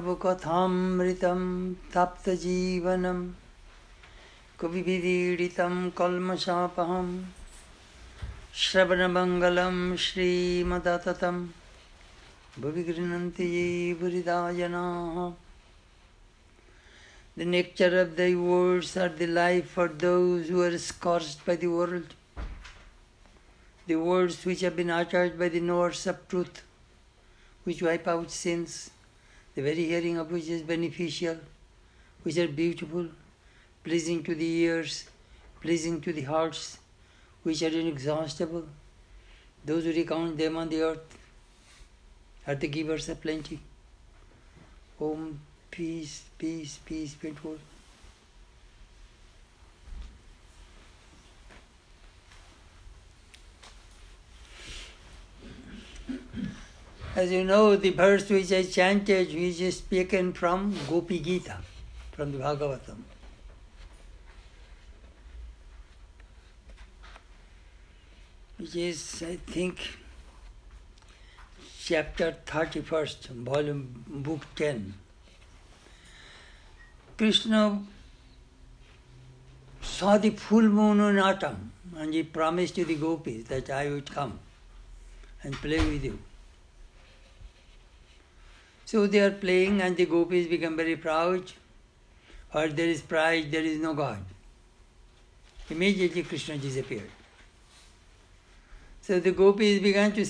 तब कथामृतं तप्तजीवनं कविभिदीडितं कल्मषापहं श्रवणमङ्गलं श्रीमदततं भुवि गृह्णन्ति ये जनाः The nature of thy words are the life for those who are scorched by the world. The words which have been uttered by the knowers of truth, which wipe out sins, the very hearing of which is beneficial, which are beautiful, pleasing to the ears, pleasing to the hearts, which are inexhaustible. Those who recount them on the earth are the givers of plenty. Om peace, peace, peace, beautiful. As you know, the verse which I chanted, which is taken from Gopi Gita, from the Bhagavatam. Which is, I think, chapter 31st, volume, book 10. Krishna saw the full moon in autumn and he promised to the gopis that I would come and play with you. So they are playing and the gopis become very proud. Where there is pride, there is no God. Immediately Krishna disappeared. So the gopis began to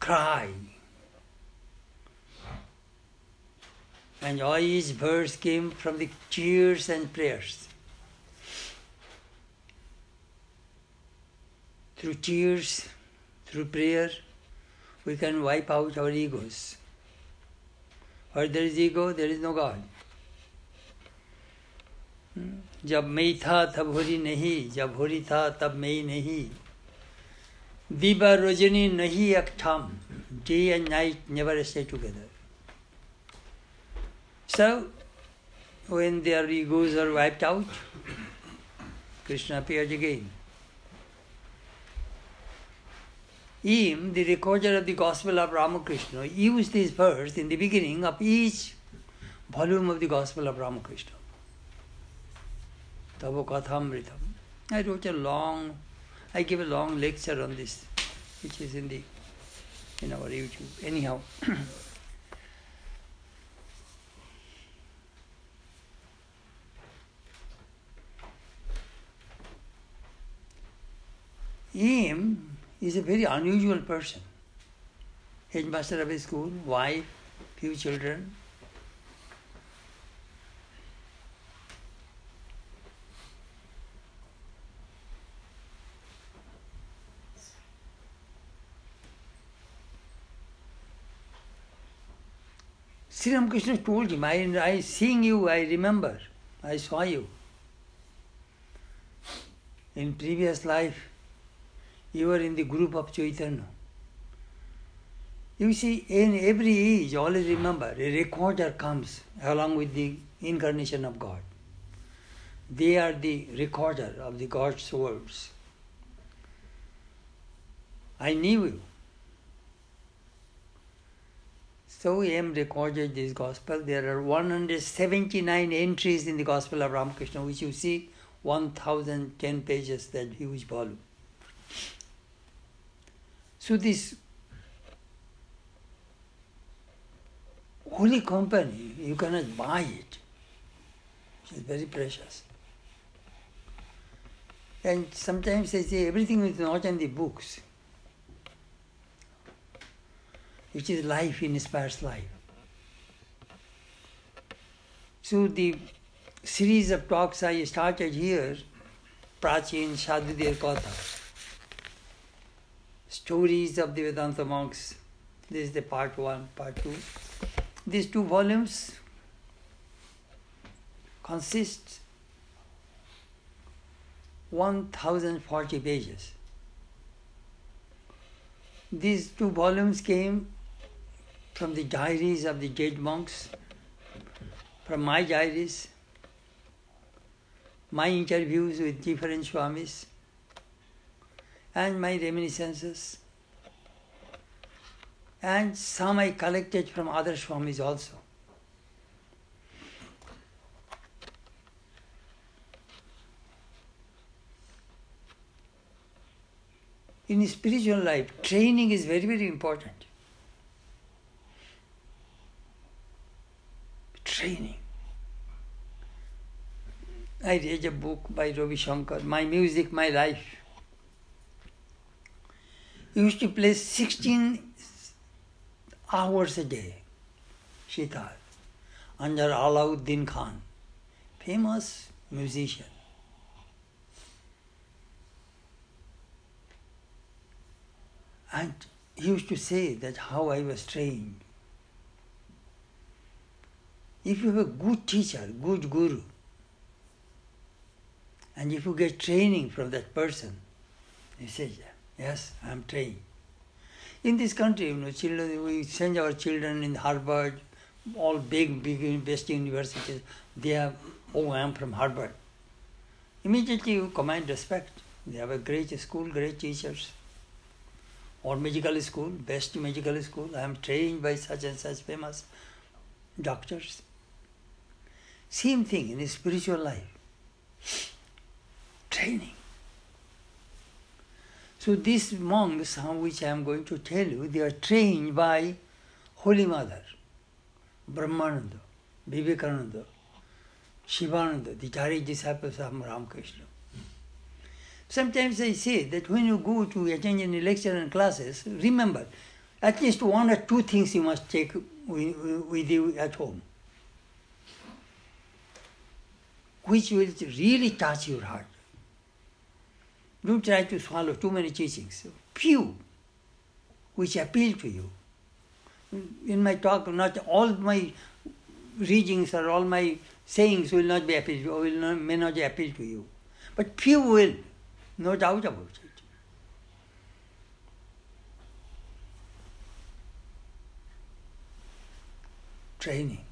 cry. And all each verse came from the tears and prayers. Through tears, through prayer, we can wipe out our egos. Where there is ego, there is no God. जब मैं था तब होरी नहीं। जब होरी था तब मैं नहीं। दीबा रोजनी नहीं अकठाम day and night never stay together so when their egos are wiped out Krishna appeared again M., the recorder of the Gospel of Ramakrishna, used this verse in the beginning of each volume of the Gospel of Ramakrishna. Tavo Kathamritam. I wrote a long, I gave a long lecture on this, which is in the in our YouTube. Anyhow. him is a very unusual person. Headmaster of a school, wife, few children. Sri Ramakrishna told him, I, I seeing you, I remember, I saw you. In previous life, you were in the group of Chaitanya. You see, in every age, always remember, a recorder comes along with the incarnation of God. They are the recorder of the God's words. I knew you. So I am recorded this gospel. There are 179 entries in the Gospel of Ramakrishna, which you see 1010 pages, that huge volume. So this holy company, you cannot buy it. It's very precious. And sometimes they say everything is not in the books. Which is life inspires life. So the series of talks I started here, Prachin Sadhuder Katha stories of the Vedanta monks. This is the part one, part two. These two volumes consist 1040 pages. These two volumes came from the diaries of the dead monks, from my diaries, my interviews with different Swamis, and my reminiscences, and some I collected from other Swamis also. In spiritual life, training is very, very important. Training. I read a book by Ravi Shankar, My Music, My Life. He used to play 16 hours a day, sitar, under Alauddin Khan, famous musician. And he used to say that how I was trained. If you have a good teacher, good guru, and if you get training from that person, he says, yes, I'm trained. In this country, you know, children, we send our children in Harvard, all big, big, best universities. They are, oh, I'm from Harvard. Immediately you command respect. They have a great school, great teachers. Or medical school, best medical school. I am trained by such and such famous doctors. Same thing in spiritual life. Training. So these monks, which I am going to tell you, they are trained by Holy Mother, Brahmananda, Vivekananda, Shivananda, the Chari disciples of Ramakrishna. Sometimes I say that when you go to attend any lecture and classes, remember, at least one or two things you must take with you at home, which will really touch your heart. Don't try to swallow too many teachings. Few which appeal to you. In my talk, not all my readings or all my sayings will not be appeal or will not, may not appeal to you. But few will, no doubt about it. Training.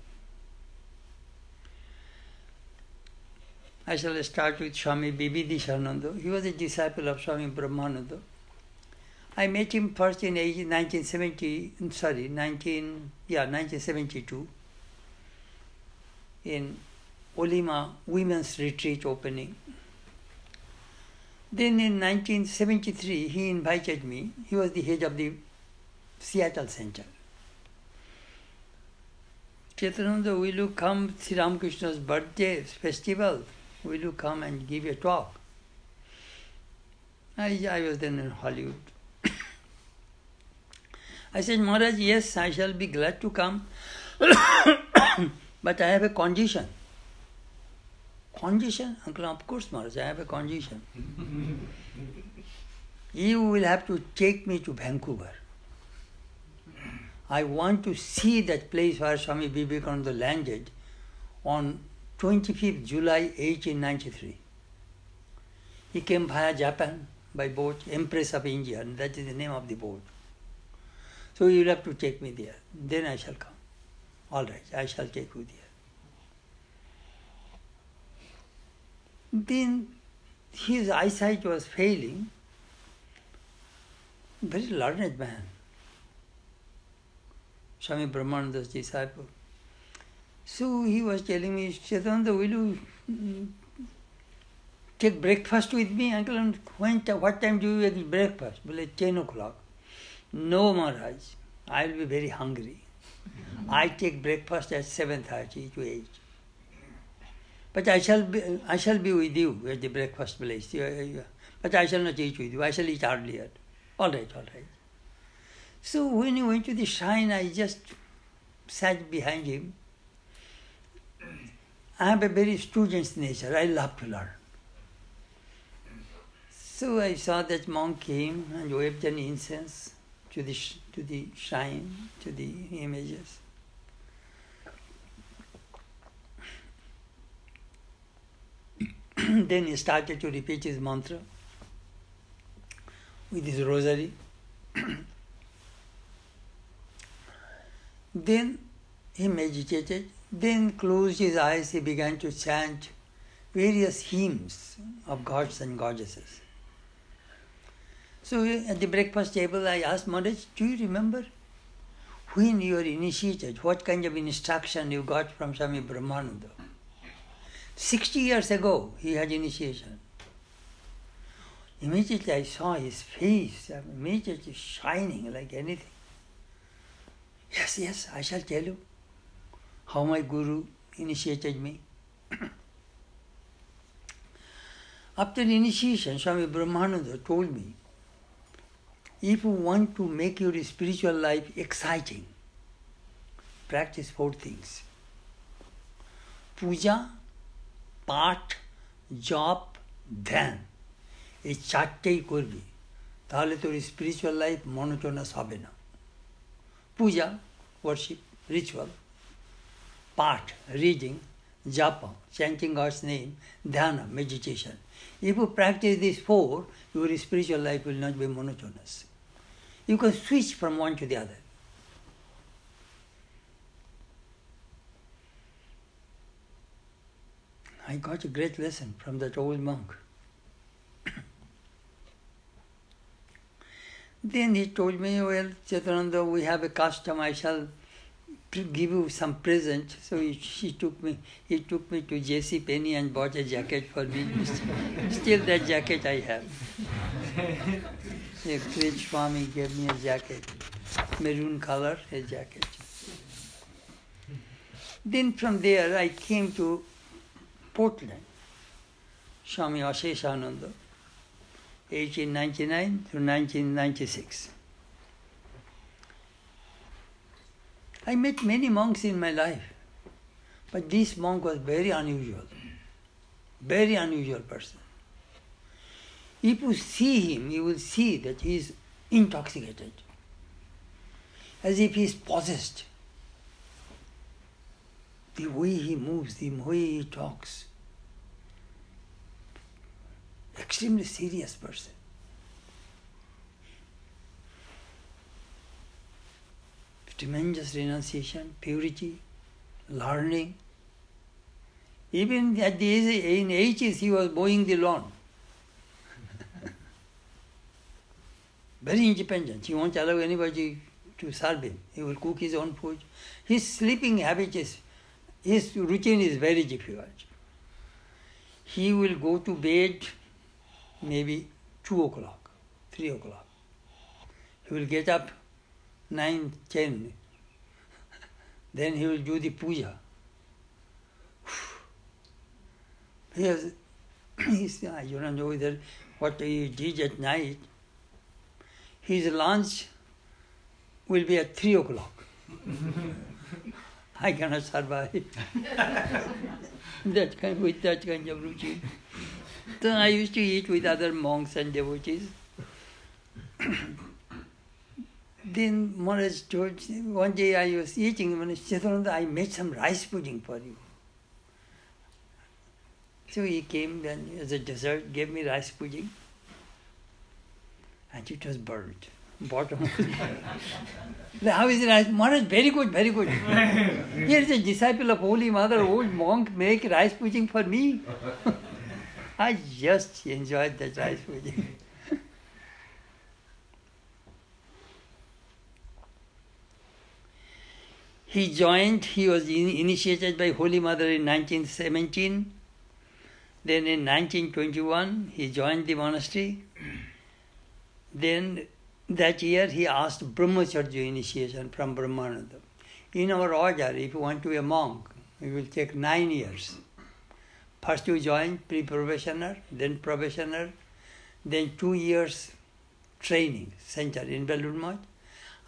I shall start with Swami Vividishananda. He was a disciple of Swami Brahmananda. I met him first in 1970, mm, sorry, 19, yeah, 1972 in Olema Women's Retreat opening. Then in 1973, he invited me. He was the head of the Seattle Center. Chetananda, will you come Sri Ramakrishna's birthday festival? Will you come and give a talk? I, I was then in Hollywood. I said, Maharaj, yes, I shall be glad to come, but I have a condition. Condition? Uncle, of course, Maharaj, I have a condition. you will have to take me to Vancouver. I want to see that place where Swami Vivekananda landed on 25th July 1893. He came via Japan by boat, Empress of India, and that is the name of the boat. So you will have to take me there. Then I shall come. All right, I shall take you there. Then his eyesight was failing. Very learned man. Swami Brahmananda's disciple. So he was telling me, Chetananda, will you mm, take breakfast with me? Uncle, when, what time do you eat breakfast? Well, 10 o'clock. No, Maharaj, I will be very hungry. I take breakfast at 7.30 to 8. But I shall be, I shall be with you at the breakfast place. But I shall not eat with you. I shall eat earlier. All right, all right. So when he went to the shrine, I just sat behind him I have a very student's nature. I love to learn. So I saw that monk came and waved an incense to the, to the shrine, to the images. then he started to repeat his mantra with his rosary. then he meditated then closed his eyes, he began to chant various hymns of gods and goddesses. So at the breakfast table, I asked Maharaj, Do you remember when you were initiated, what kind of instruction you got from Swami Brahmananda? 60 years ago, he had initiation. Immediately I saw his face, immediately shining like anything. Yes, yes, I shall tell you how my Guru initiated me. After initiation, Swami Brahmananda told me, if you want to make your spiritual life exciting, practice four things. Puja, পাঠ জপ ধ্যান এই চারটেই করবি তাহলে তোর spiritual life monotonous হবে না puja worship ritual part, reading, japa, chanting God's name, dhyana, meditation. If you practice these four, your spiritual life will not be monotonous. You can switch from one to the other. I got a great lesson from that old monk. then he told me, Well, Chetananda, we have a custom, I shall give you some present. So he, he took me he took me to J.C. Penney and bought a jacket for me. Still that jacket I have. a great Swami gave me a jacket, maroon color, a jacket. Then from there I came to Portland, Swami Asheshananda, 1899 to 1996. I met many monks in my life, but this monk was very unusual, very unusual person. If you see him, you will see that he is intoxicated, as if he is possessed the way he moves, the way he talks. Extremely serious person. Tremendous renunciation, purity, learning. Even at the age, in ages he was mowing the lawn. Very independent. He won't allow anybody to serve him. He will cook his own food. His sleeping habit is his routine is very difficult. He will go to bed maybe 2 o'clock, 3 o'clock. He will get up 9, 10. then he will do the puja. He has, he's, I don't know whether what he did at night. His lunch will be at 3 o'clock. I cannot survive. that kind, with that kind of routine. So I used to eat with other monks and devotees. then Maharaj told, one day I was eating, Maharaj said, I made some rice pudding for you. So he came and as a dessert gave me rice pudding and it was burnt bottom. How is it? Rice? Maharaj, very good, very good. Here is a disciple of Holy Mother, old monk, make rice pudding for me. I just enjoyed that rice pudding. He joined, he was in, initiated by Holy Mother in 1917. Then in 1921, he joined the monastery. Then that year he asked Brahmacharya initiation from Brahmananda. In our order, if you want to be a monk, it will take nine years. First you join pre-probationer, then probationer, then two years training center in Belur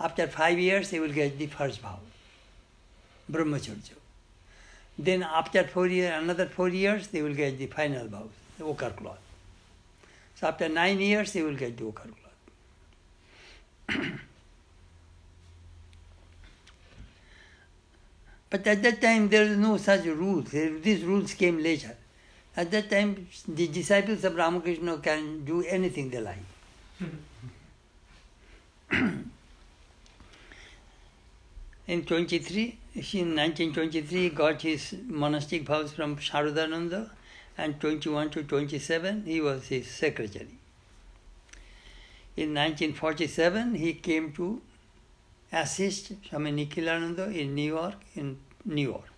After five years, you will get the first vow, Brahmacharya. Then after four years, another four years, they will get the final vow, the ochre cloth. So after nine years, they will get the ochre cloth. but at that time there is no such rules. These rules came later. At that time, the disciples of Ramakrishna can do anything they like. in 23, in 1923, got his monastic vows from Sharadananda, and 21 to 27 he was his secretary. In 1947 he came to assist Swami Nikhilananda in New York, in New York.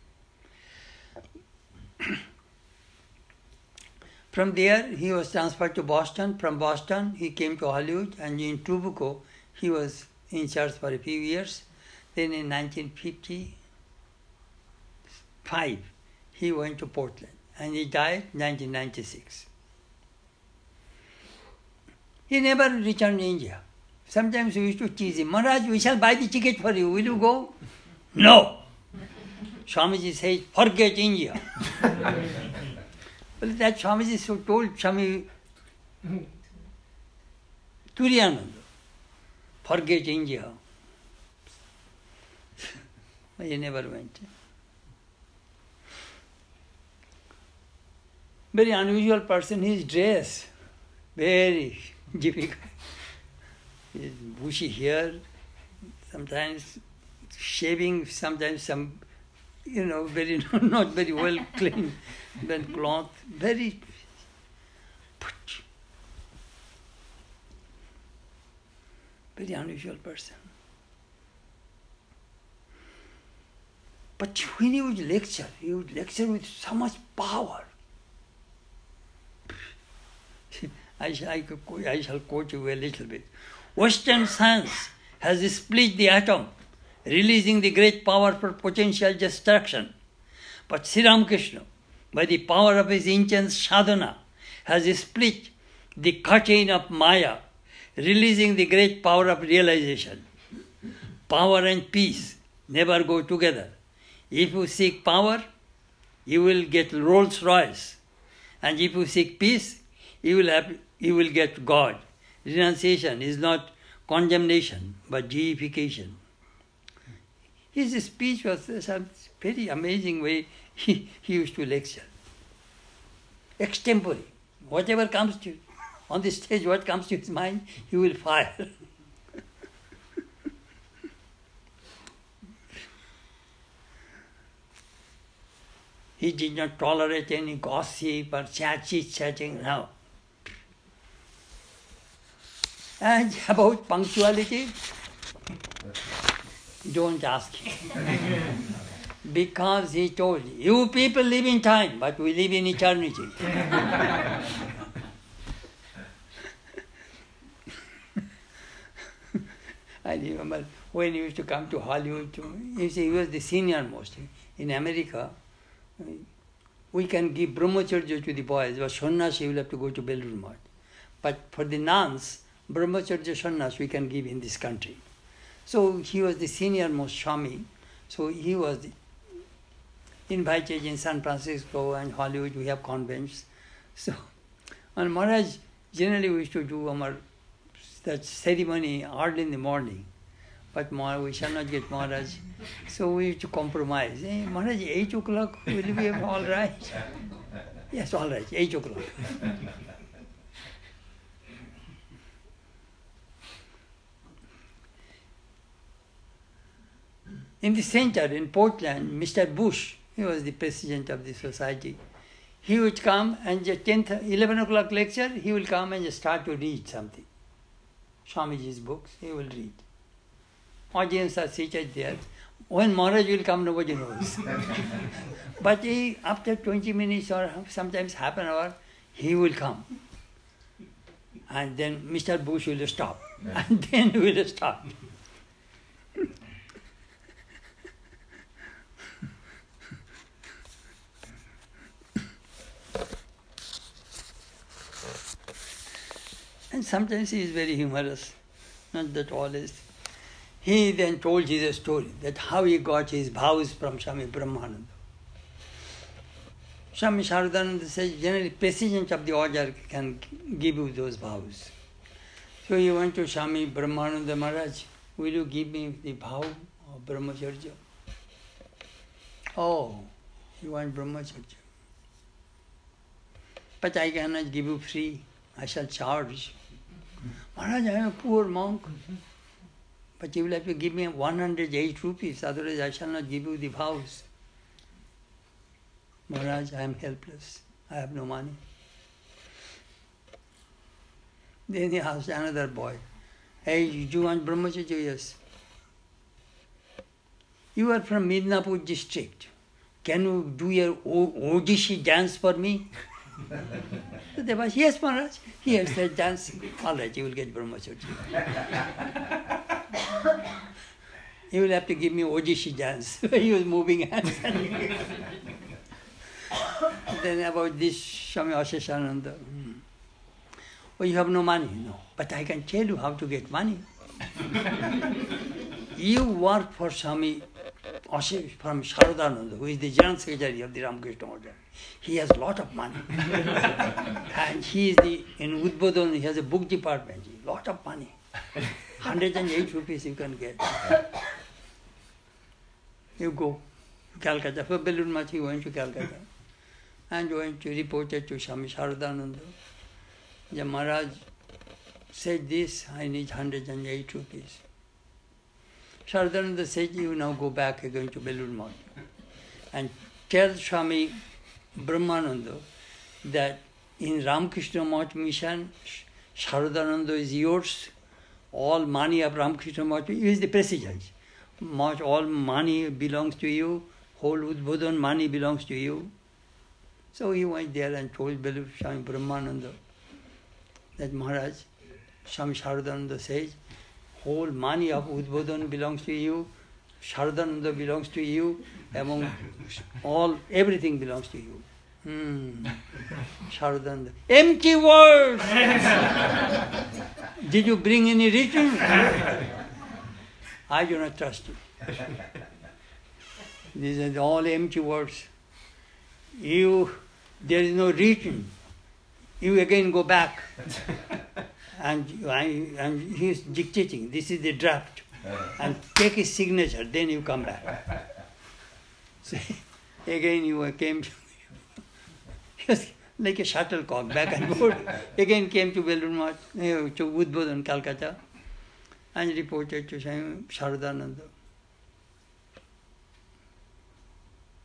From there, he was transferred to Boston. From Boston, he came to Hollywood, and in Trabuco, he was in charge for a few years. Then in 1955, he went to Portland, and he died in 1996. He never returned to India. Sometimes we used to tease him, Maharaj, we shall buy the ticket for you. Will you go? No. Swamiji says, forget India. well, that Swamiji so told Swami Turiyananda, forget India. he never went. Very unusual person, his dress, very difficult. His bushy hair, sometimes shaving, sometimes some you know, very not very well clean, then cloth, very very unusual person. But when he would lecture, he would lecture with so much power. I shall, I shall quote you a little bit. Western science has split the atom releasing the great power for potential destruction. But Sri Ramakrishna, by the power of his ancient sadhana, has split the curtain of Maya, releasing the great power of realization. Power and peace never go together. If you seek power, you will get Rolls Royce. And if you seek peace, you will, have, you will get God. Renunciation is not condemnation, but deification. His speech was some very amazing way he, he used to lecture. Extempore. Whatever comes to on the stage, what comes to his mind, he will fire. he did not tolerate any gossip or chat chatting now. And about punctuality, don't ask him. because he told you people live in time, but we live in eternity. I remember when he used to come to Hollywood, you see, he was the senior most. In America, we can give brahmacharya to the boys, but sannyas you will have to go to Belur Math. But for the nuns, brahmacharya sannyas we can give in this country. So he was the senior most Swami. So he was invited in San Francisco and Hollywood. We have convents. So, and Maharaj, generally we used to do our that ceremony early in the morning. But Maharaj, we shall not get Maharaj. So we used to compromise. Hey, Maharaj, 8 o'clock, will be all right? Yes, all right, 8 o'clock. In the center, in Portland, Mr. Bush, he was the president of the society, he would come and the 10, 11 o'clock lecture, he will come and start to read something. Swamiji's books, he will read. Audience are seated there. When Maharaj will come, nobody knows. but he, after 20 minutes or sometimes half an hour, he will come. And then Mr. Bush will stop. And then will start. And sometimes he is very humorous, not that always. He then told his story that how he got his vows from Swami Brahmananda. Swami Sharadananda says generally president of the order can give you those vows. So he went to Swami Brahmananda Maharaj, will you give me the vow of Brahmacharya? Oh, you want Brahmacharya. But I cannot give you free, I shall charge. Maharaj, I am a poor monk. But you will have to give me 108 rupees, otherwise I shall not give you the vows. Maharaj, I am helpless. I have no money. Then he asked another boy, Hey, do you want brahmacharya? Yes. You are from Midnapur district. Can you do your Odishi dance for me? So was, yes, Maharaj. He said dancing. All right, you will get brahmacharya. you will have to give me Odishi dance. he was moving hands. then about this Swami Asheshananda. Hmm. Oh, you have no money? No. But I can tell you how to get money. you work for Swami Ashish from Sharadananda, who is the General Secretary of the Ramakrishna Order. He has a lot of money. and he is the, in Udbodhan, he has a book department, a lot of money. 108 rupees you can get. You go. to Calcutta. For Belur Math, he went to Calcutta. And went to report it to Swami Sharadananda. The Maharaj said this, I need 108 rupees. Sharadananda said, you now go back again to Belur Math and tell Swami Brahmananda that in Ramakrishna Math mission, Sharadananda is yours, all money of Ramakrishna Math, he is the president. Much, all money belongs to you, whole Udbodhan money belongs to you. So he went there and told Belur Swami Brahmananda that Maharaj, Swami Sharadananda says, whole money of Udbodhan belongs to you, Sharadananda belongs to you, among all, everything belongs to you. Hmm. Sharadananda. Empty words! Did you bring any return? I do not trust you. These are all empty words. You, there is no return. You again go back and, I and he's dictating, this is the draft, and take his signature, then you come back. See, again you came to, just like a shuttlecock, back and forth. Again came to Belur Math, eh, to Udbodhan, Calcutta, and reported to Swami Sharadananda.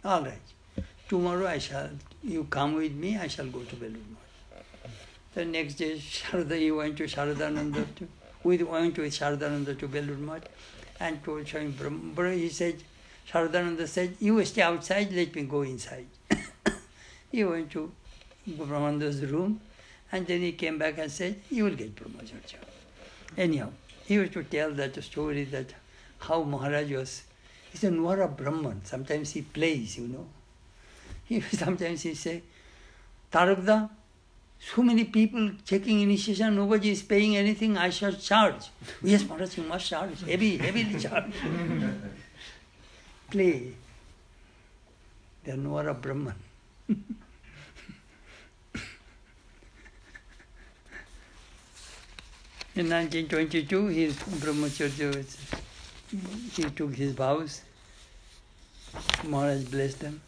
All right, tomorrow I shall, you come with me, I shall go to Belur Math. The next day, Sharada, he went to Sharadananda, to, we went with Sharadananda to Belur Math and told Swami Brahma, he said, Sharadananda said, you stay outside, let me go inside. he went to Brahmananda's room and then he came back and said, you will get Brahmacharya. Anyhow, he used to tell that story that how Maharaj was, he's a Nwara Brahman. Sometimes he plays, you know. He, sometimes he say, Tarakda, so many people taking initiation, nobody is paying anything, I shall charge. yes, Maharaj, you must charge, heavy, heavily charge. Play. They are Nwara Brahman. In 1922, his brahmacharya, he took his vows. Maharaj blessed them.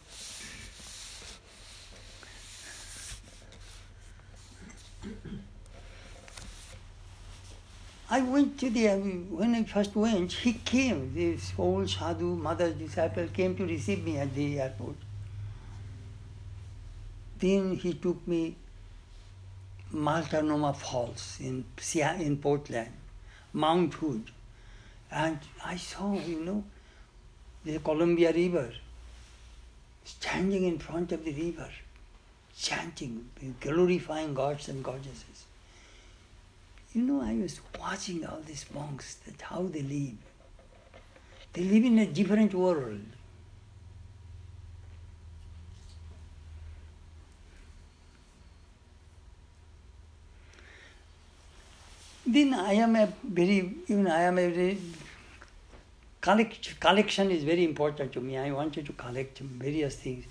I went to the, um, when I first went, he came, this old sadhu, mother's disciple, came to receive me at the airport. Then he took me Multnomah Falls in, in Portland, Mount Hood. And I saw, you know, the Columbia River standing in front of the river, chanting, glorifying gods and goddesses. You know, I was watching all these monks, that how they live. They live in a different world. Then I am a very, even I am a very, collect, collection is very important to me. I wanted to collect various things.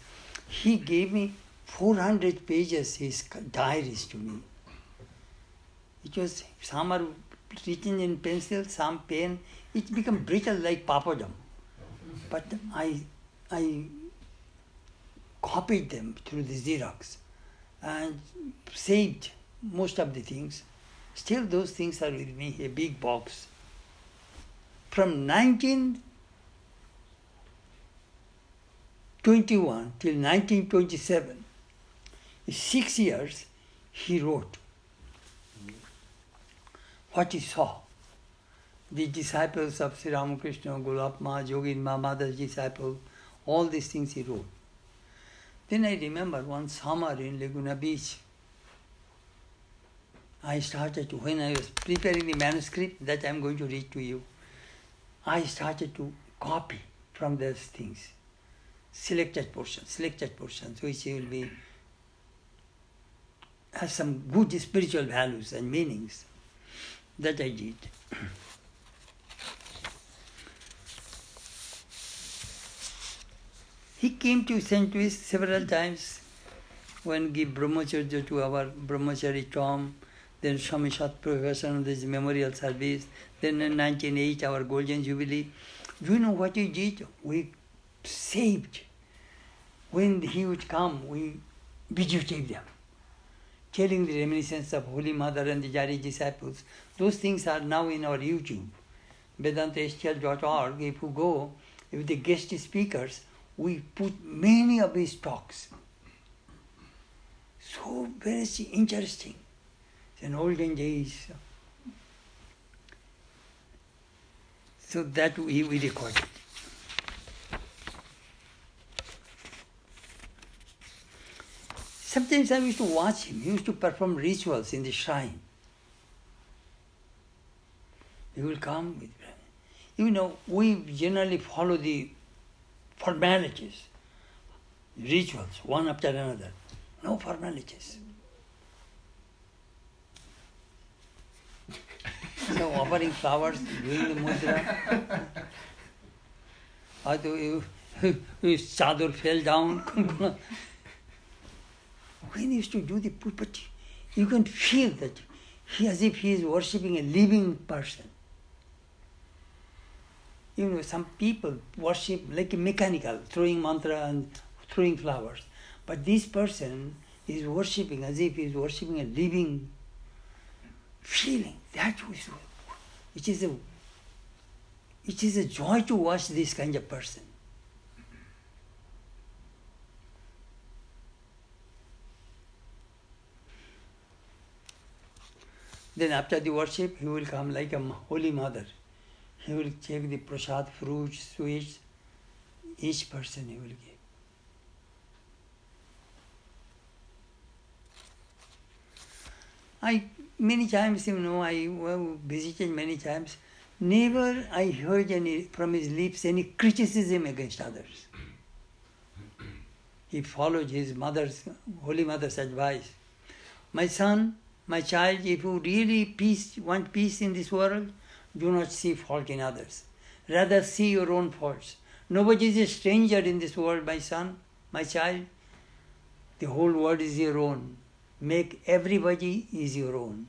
He gave me 400 pages, his diaries to me. It was, some are written in pencil, some pen. It become brittle like papadam. But I, I copied them through the Xerox and saved most of the things. Still, those things are with me, a big box. From 1921 till 1927, six years, he wrote what he saw. The disciples of Sri Ramakrishna, Gulab Ma, Jogin Ma, Mother's disciple, all these things he wrote. Then I remember one summer in Laguna Beach, I started to, when I was preparing the manuscript that I am going to read to you, I started to copy from those things, selected portions, selected portions, which will be has some good spiritual values and meanings that I did. he came to St. Louis several times when give brahmacharya to our brahmachari Tom, then Swami this memorial service, then in 1908 our golden jubilee. Do you know what we did? We saved. When he would come, we videotaped them telling the reminiscence of Holy Mother and the Jari disciples. Those things are now in our YouTube. VedantaSTL.org, if you go with the guest speakers, we put many of his talks. So very interesting. In olden days. Uh, so that we, we recorded. Sometimes I used to watch him. He used to perform rituals in the shrine. He will come with you know, we generally follow the formalities, rituals, one after another. No formalities. so offering flowers, doing the mudra. Or his chador fell down. when he used to do the pulpit, you can feel that he as if he is worshipping a living person. You know, some people worship like a mechanical, throwing mantra and throwing flowers. But this person is worshipping as if he is worshipping a living feeling. That was it is a it is a joy to watch this kind of person. Then after the worship, he will come like a holy mother. He will take the prasad, fruits, sweets, each person he will give. I many times, you know, I visited many times. Never I heard any from his lips any criticism against others. He followed his mother's, holy mother's advice. My son, my child, if you really peace, want peace in this world, do not see fault in others. Rather see your own faults. Nobody is a stranger in this world, my son, my child. The whole world is your own. Make everybody is your own.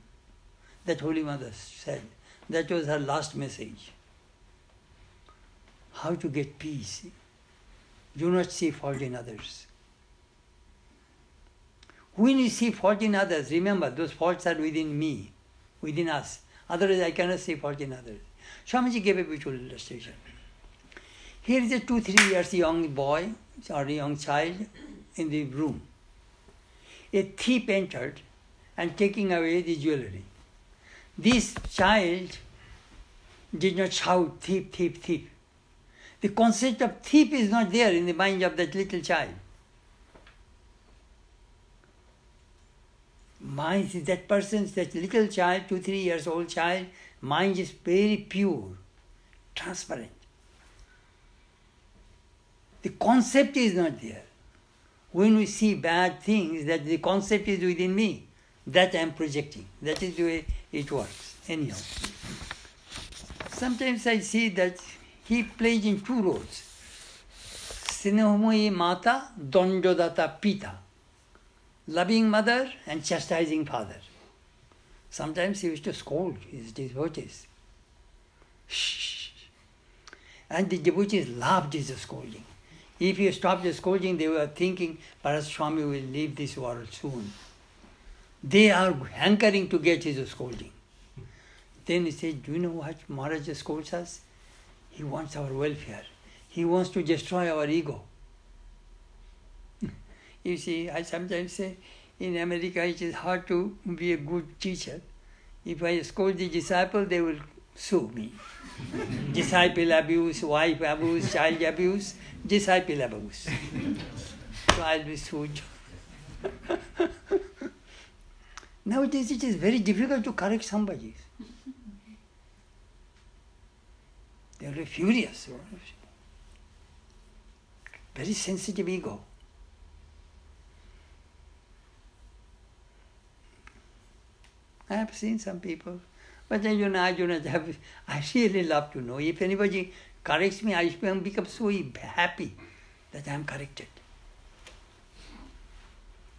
That Holy Mother said. That was her last message. How to get peace. Do not see fault in others. When you see fault in others, remember those faults are within me, within us. Otherwise, I cannot see fault in others. Swamiji gave a beautiful illustration. Here is a two, three years young boy or young child in the room. A thief entered and taking away the jewelry. This child did not shout, thief, thief, thief. The concept of thief is not there in the mind of that little child. Mind that person's that little child, two, three years old child, mind is very pure, transparent. The concept is not there. When we see bad things, that the concept is within me, that I am projecting. That is the way it works. Anyhow. Sometimes I see that he plays in two roles. Sinehomoyi Mata, Dondodata Pita loving mother and chastising father. Sometimes he used to scold his devotees. Shh. And the devotees loved his scolding. If he stopped the scolding, they were thinking, perhaps Swami will leave this world soon. They are hankering to get his scolding. Then he said, Do you know what Maharaj scolds us? He wants our welfare. He wants to destroy our ego. You see, I sometimes say, in America it is hard to be a good teacher. If I scold the disciple, they will sue me. disciple abuse, wife abuse, child abuse, disciple abuse. so I'll be sued. Nowadays it is very difficult to correct somebody. They are furious. Very sensitive ego. I have seen some people, but then you know, I not have. I really love to know. If anybody corrects me, I become so happy that I am corrected.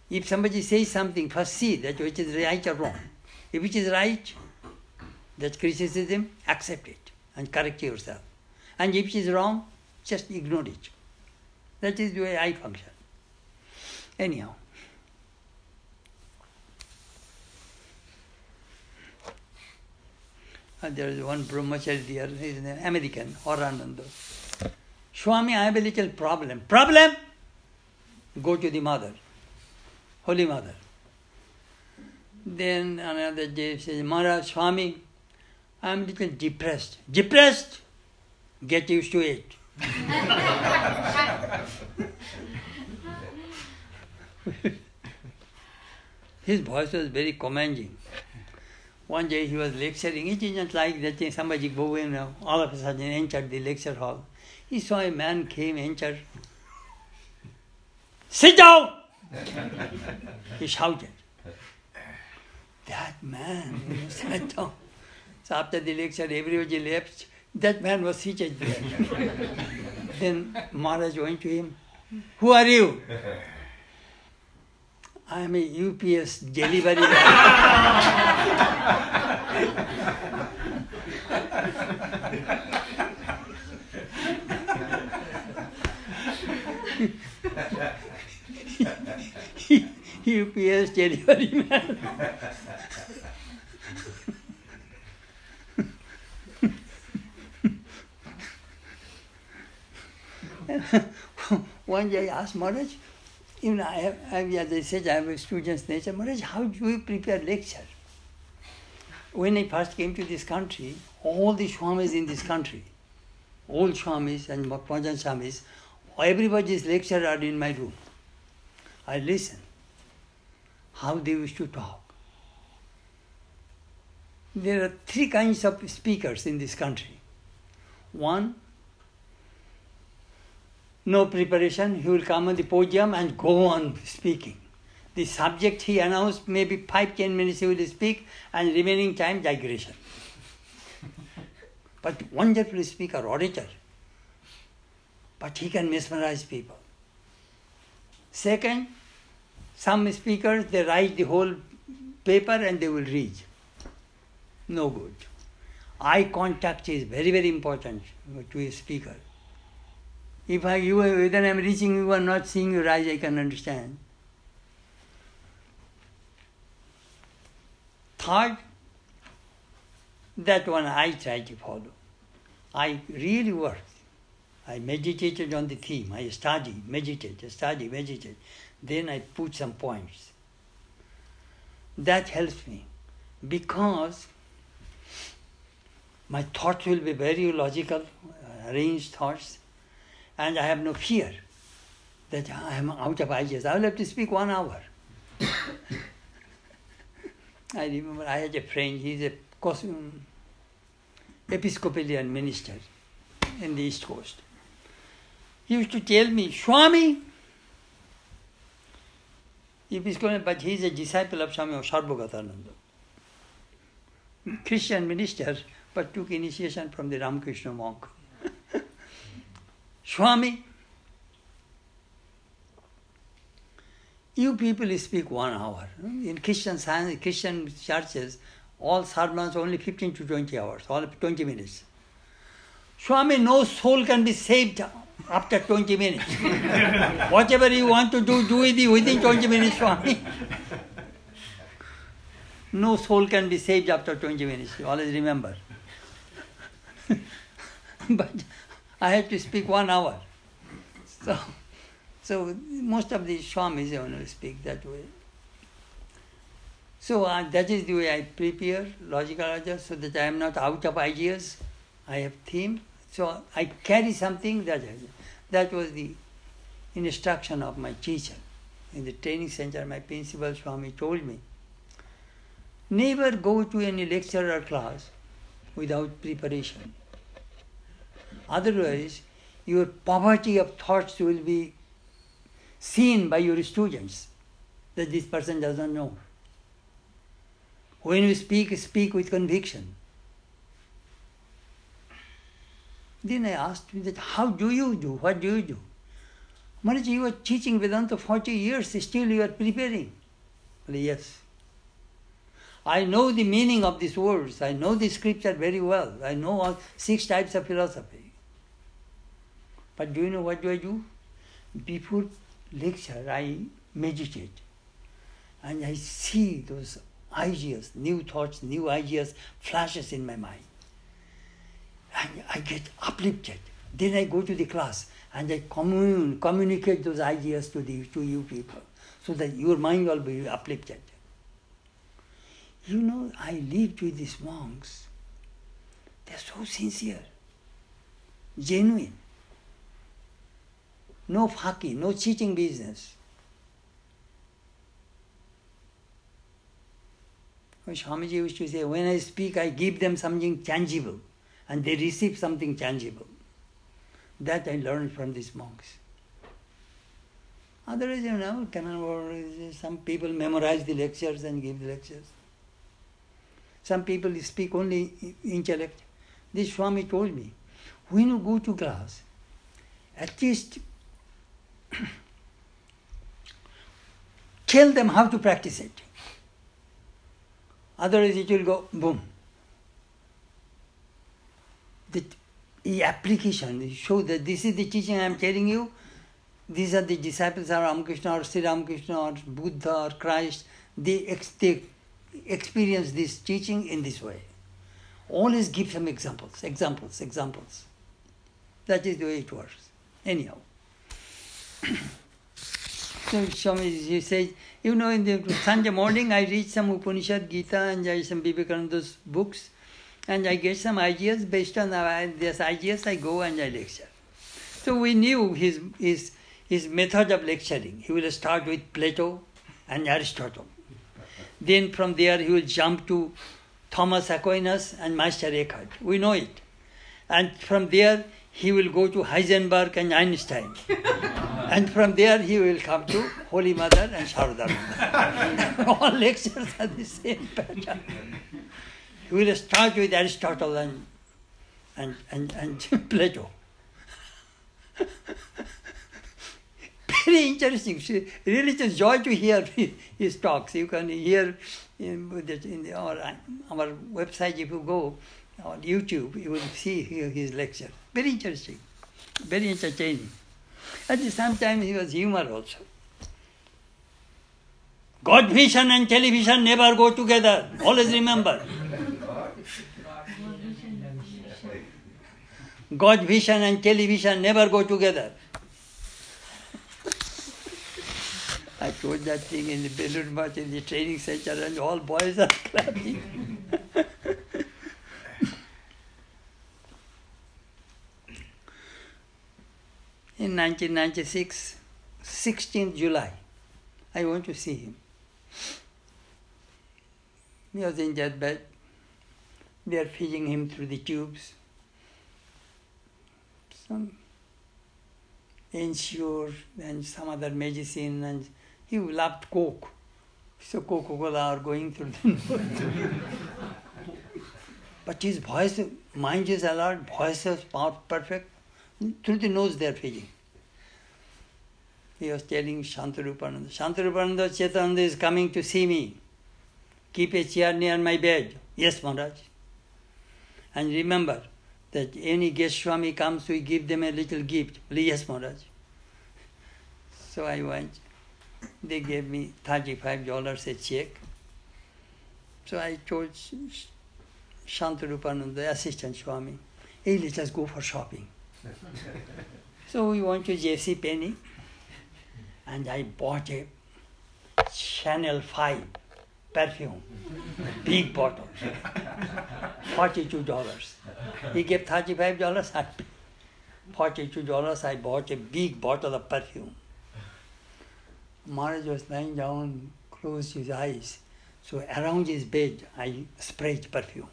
If somebody says something, first see that which is right or wrong. If it is right, that criticism, accept it and correct yourself. And if it is wrong, just ignore it. That is the way I function. Anyhow. And there is one brahmachari there, he is an American, Aurananda. Swami, I have a little problem. Problem? Go to the mother, Holy Mother. Then another day says, Maharaj, Swami, I am a little depressed. Depressed? Get used to it. His voice was very commanding. One day he was lecturing. It isn't like that eh, somebody go in, eh, all of a sudden entered the lecture hall. He saw a man came, entered. Sit down! he shouted. That man eh, sat down. So after the lecture, everybody left. That man was seated there. then Maharaj went to him. Who are you? I am a UPS delivery UPS delivery man. One day I asked Maharaj, even I have, I as I said, I have a student's nature. Maharaj, how do you prepare lecture? When I first came to this country, all the Swamis in this country, all Swamis and Pajan Swamis, everybody's lecture are in my room. I listen how they used to talk. There are three kinds of speakers in this country. One, no preparation, he will come on the podium and go on speaking. The subject he announced, maybe five, ten minutes he will speak, and remaining time digression. but wonderful speaker, orator. But he can mesmerize people. Second, some speakers they write the whole paper and they will read. No good. Eye contact is very, very important to a speaker. If I, you, whether I am reaching you or not seeing your eyes, I can understand. Third, that one I try to follow. I really work. I meditated on the theme. I study, meditate, study, meditate. Then I put some points. That helps me because my thoughts will be very logical, arranged thoughts and I have no fear that I am out of ideas. I will have to speak one hour. I remember I had a friend, he's a Episcopalian minister in the East Coast. He used to tell me, Swami, Episcopalian, but he's a disciple of Swami Sarvagatananda. Christian minister, but took initiation from the Ramakrishna monk. Swami, you people speak one hour. In Christian science, Christian churches, all sermons only 15 to 20 hours, all 20 minutes. Swami, no soul can be saved after 20 minutes. Whatever you want to do, do it within 20 minutes, Swami. no soul can be saved after 20 minutes. always remember. but I had to speak one hour. So, so most of the Swamis only speak that way. So uh, that is the way I prepare logical ideas so that I am not out of ideas. I have theme. So I carry something that that was the instruction of my teacher. In the training center, my principal Swami told me, never go to any lecture or class without preparation. Otherwise, your poverty of thoughts will be seen by your students that this person doesn't know. When you speak, speak with conviction. Then I asked him that, how do you do? What do you do? Maharaj, you are teaching Vedanta 40 years, still you are preparing. Well, yes. I know the meaning of these words. I know the scripture very well. I know all six types of philosophy. But do you know what do I do? Before lecture, I meditate. And I see those ideas, new thoughts, new ideas flashes in my mind. And I get uplifted. Then I go to the class and I commune, communicate those ideas to, the, to you people so that your mind will be uplifted. You know, I lived with these monks. They're so sincere, genuine. No faki, no cheating business. Oh, Swamiji used to say, when I speak, I give them something tangible, and they receive something tangible. That I learned from these monks. Otherwise, you know, some people memorize the lectures and give the lectures. Some people speak only intellect. This Swami told me, when you go to class, at least tell them how to practice it. Otherwise, it will go boom. The application show that this is the teaching I am telling you. These are the disciples of Ramakrishna or Sri Ramakrishna or Buddha or Christ. They, they experience this teaching in this way. Always give some examples, examples, examples. That is the way it works. Anyhow. So Swami you say, you know, in the Sunday morning I read some Upanishad, Gita, and I some Vivekananda's books, and I get some ideas. Based on these ideas, I go and I lecture. So we knew his, his, his method of lecturing. He will start with Plato and Aristotle. Then from there he will jump to Thomas Aquinas and Master Eckhart. We know it. And from there he will go to Heisenberg and Einstein. and from there he will come to Holy Mother and Sharada. All lectures are the same pattern. He will start with Aristotle and, and, and, and Plato. Very interesting. Really, it's a joy to hear his talks. You can hear in, in our, our website, if you go on YouTube, you will see his lecture. Very interesting, very entertaining. At the same time, he was humor also. God vision and television never go together. Always remember. God vision and television never go together. I told that thing in the Math in the training center and all boys are clapping. In 1996, 16th July, I went to see him. He was in that bed. They are feeding him through the tubes. Some Ensure and some other medicine and he loved Coke. So Coca-Cola are going through the nose. but his voice, mind is alert, voice is perfect. Through nose they are. He was telling Shantarupananda, Shantarupananda Chetananda is coming to see me. Keep a chair near my bed. Yes, Maharaj. And remember that any guest Swami comes, we give them a little gift. Yes, Maharaj. So I went. They gave me $35 a check. So I told Shantarupananda, the assistant Swami, hey, let us go for shopping. so we went to J.C. Penney and I bought a Chanel 5 perfume, big bottle, forty-two dollars. He gave thirty-five dollars. Forty-two dollars. I bought a big bottle of perfume. Maharaj was lying down, closed his eyes. So around his bed, I sprayed perfume.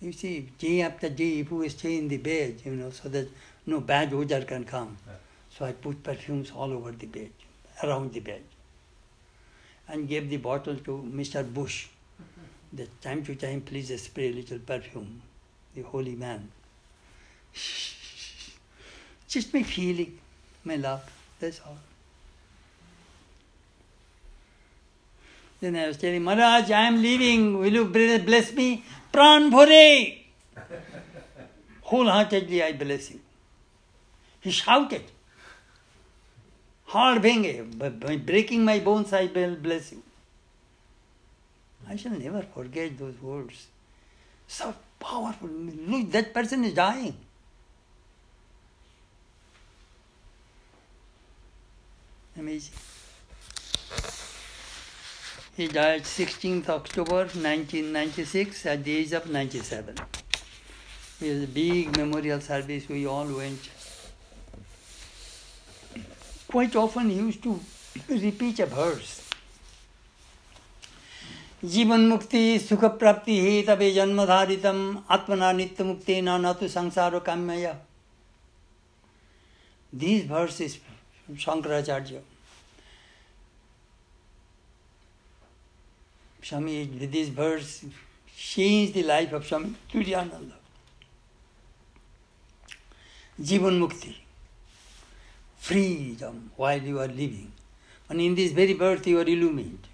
You see, day after day, people will stay in the bed, you know, so that no bad odor can come. So I put perfumes all over the bed, around the bed, and gave the bottle to Mr. Bush. That time to time, please spray a little perfume, the holy man. Just my feeling, my love, that's all. Then I was telling Maharaj, I am leaving. Will you bless me? Pran bhore! Wholeheartedly I bless you. He shouted. Hard by breaking my bones I will bless you. I shall never forget those words. So powerful. Look, that person is dying. Amazing. He died 16th October 1996 at the age of 97. It was a big memorial service. We all went. Quite often he used to repeat a verse. जीवन मुक्ति सुख प्राप्ति हे तबे जन्म धारितम आत्मना नित्य मुक्ति न न तो संसार काम्य These verses from Shankaracharya. Swami, this verse, changed the life of Swami Turiyananda. Jivan Mukti, freedom while you are living. And in this very birth you are illumined.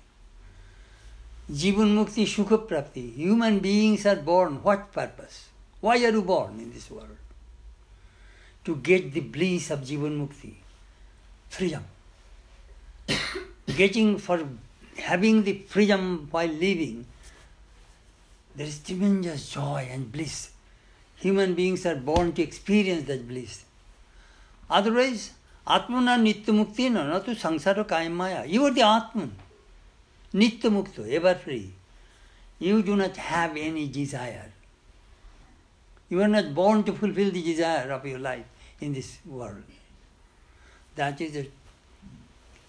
Jivan Mukti, Sukha. Human beings are born. What purpose? Why are you born in this world? To get the bliss of Jivan Mukti, freedom. Getting for having the freedom while living, there is tremendous joy and bliss. Human beings are born to experience that bliss. Otherwise, Atmana Nitya Mukti no, not to Sangsara Kayamaya. You are the Atman. Nitya Mukta, ever free. You do not have any desire. You are not born to fulfill the desire of your life in this world. That is the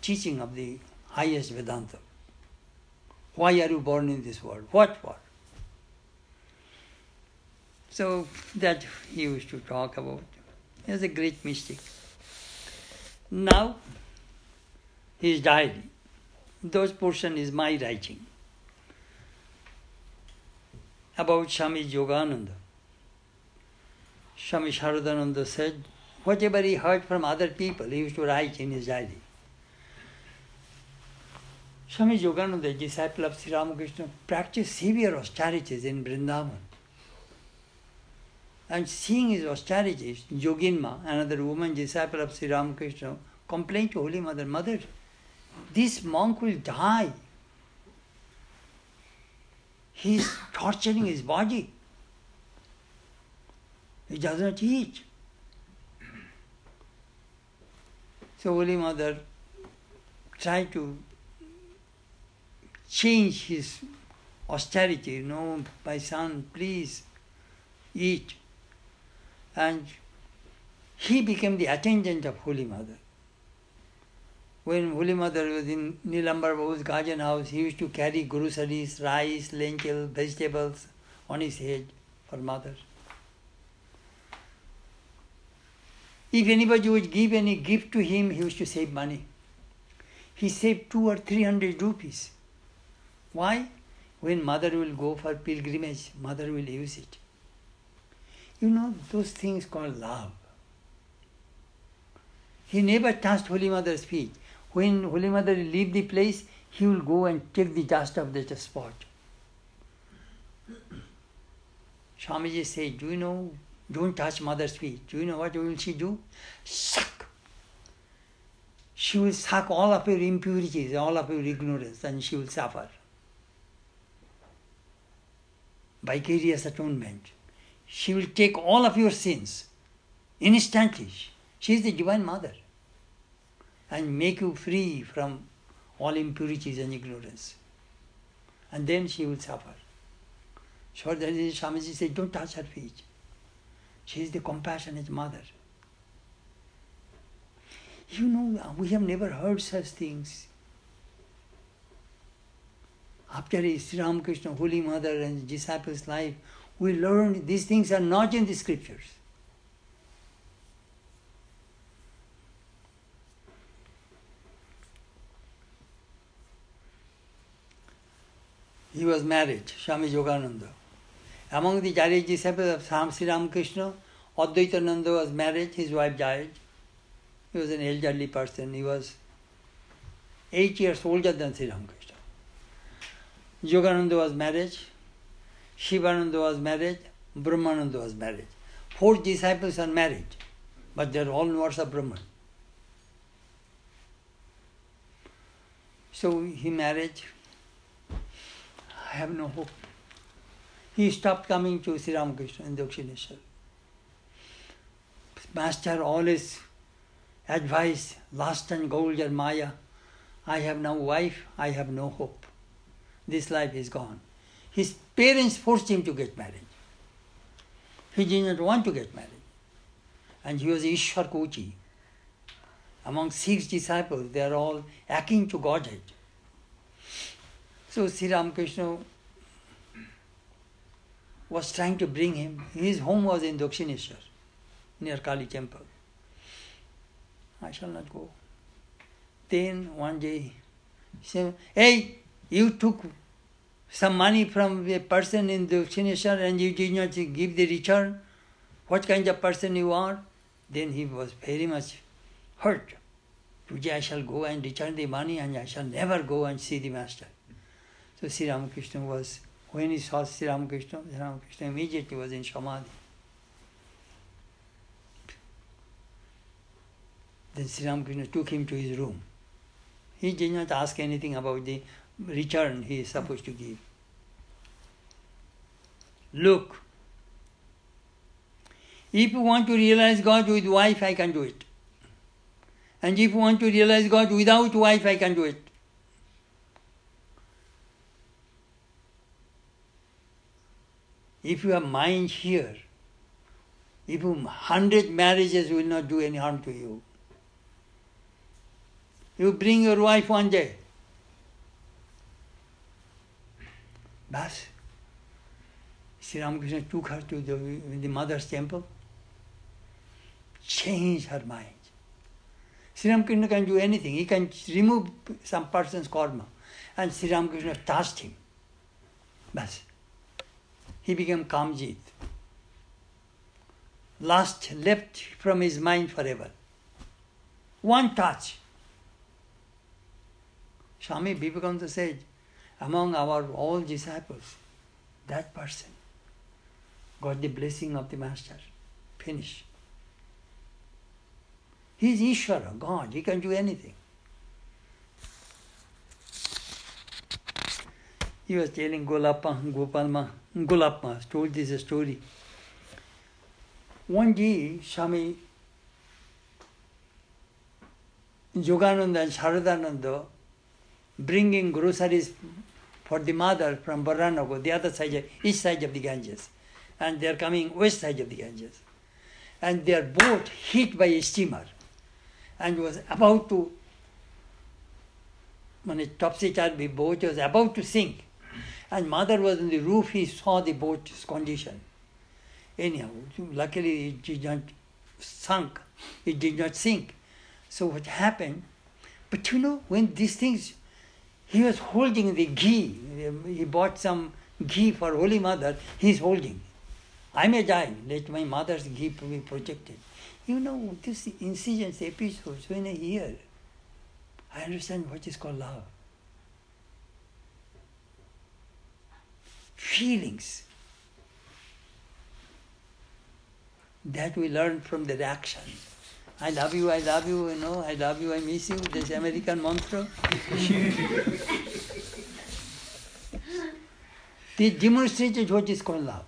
teaching of the highest Vedanta. Why are you born in this world? What for? So that he used to talk about. He was a great mystic. Now, his diary, those portion is my writing about Swami Yogananda. Swami Sharadananda said, whatever he heard from other people, he used to write in his diary. Swami Yogananda, disciple of Sri Ramakrishna, practiced severe austerities in Vrindavan. And seeing his austerities, Yoginma, another woman disciple of Sri Ramakrishna, complained to Holy Mother, Mother, this monk will die. He is torturing his body. He does not eat. So Holy Mother tried to change his austerity. No, my son, please eat. And he became the attendant of Holy Mother. When Holy Mother was in Nilambar Babu's garden house, he used to carry groceries, rice, lentil, vegetables on his head for mother. If anybody would give any gift to him, he used to save money. He saved two or three hundred rupees. Why? When mother will go for pilgrimage, mother will use it. You know, those things called love. He never touched Holy Mother's feet. When Holy Mother leave the place, he will go and take the dust of that spot. Swamiji said, Do you know, don't touch mother's feet. Do you know what will she do? Suck. She will suck all of your impurities, all of your ignorance, and she will suffer. Vicarious atonement. She will take all of your sins instantly. She is the Divine Mother and make you free from all impurities and ignorance. And then she will suffer. So is Swamiji said, don't touch her feet. She is the compassionate mother. You know, we have never heard such things. After Sri Ramakrishna, Holy Mother, and disciples' life, we learn these things are not in the scriptures. He was married, Swami Yogananda. Among the Jari disciples of Sam Sri Ramakrishna, Advaitananda was married, his wife died. He was an elderly person. He was eight years older than Sri Ramakrishna. Yogananda was married, Shivananda was married, Brahmananda was married. Four disciples are married, but they are all wards of Brahman. So he married. I have no hope. He stopped coming to Sri Ramakrishna in Dakshineshwar. Master always advised, lust and gold are Maya. I have no wife, I have no hope. This life is gone. His parents forced him to get married. He did not want to get married. And he was Ishwarakoti. Among six disciples, they are all akin to Godhead. So Sri Ramakrishna was trying to bring him. His home was in Dakshineshwar, near Kali temple. I shall not go. Then one day, he said, Hey, you took some money from a person in the Dakshineshwar and you did not give the return. What kind of person you are? Then he was very much hurt. Today I shall go and return the money and I shall never go and see the master. So Sri Ramakrishna was when he saw Sri Ramakrishna, Sri Ramakrishna immediately was in Samadhi. Then Sri Ramakrishna took him to his room. He did not ask anything about the return he is supposed to give. Look, if you want to realize God with wife, I can do it. And if you want to realize God without wife, I can do it. If you have mind here, you hundred marriages will not do any harm to you. You bring your wife one day. Bas. Sri Ramakrishna took her to the, the mother's temple, changed her mind. Sri Ramakrishna can do anything. He can remove some person's karma. And Sri Ramakrishna touched him. Bas he became Kamjit. Lust left from his mind forever. One touch. Swami Vivekananda said, among our all disciples, that person got the blessing of the Master. Finish. He is God. He can do anything. He was telling Golappa, Gopalma, Golapma told this story. One day, Swami Yogananda and Sharadananda bringing groceries for the mother from Baranago, the other side, east side of the Ganges. And they are coming west side of the Ganges. And their boat hit by a steamer and was about to, when a topsy-turvy boat was about to sink. And mother was on the roof, he saw the boat's condition. Anyhow, luckily it did not sunk, it did not sink. So what happened? But you know, when these things, he was holding the ghee. He bought some ghee for Holy Mother, he's holding. I may die, let my mother's ghee be protected. You know, this incidents, episodes, when I hear, I understand what is called love. feelings that we learn from the action. I love you, I love you, you know, I love you, I miss you, this American mantra. they demonstrated what is called love.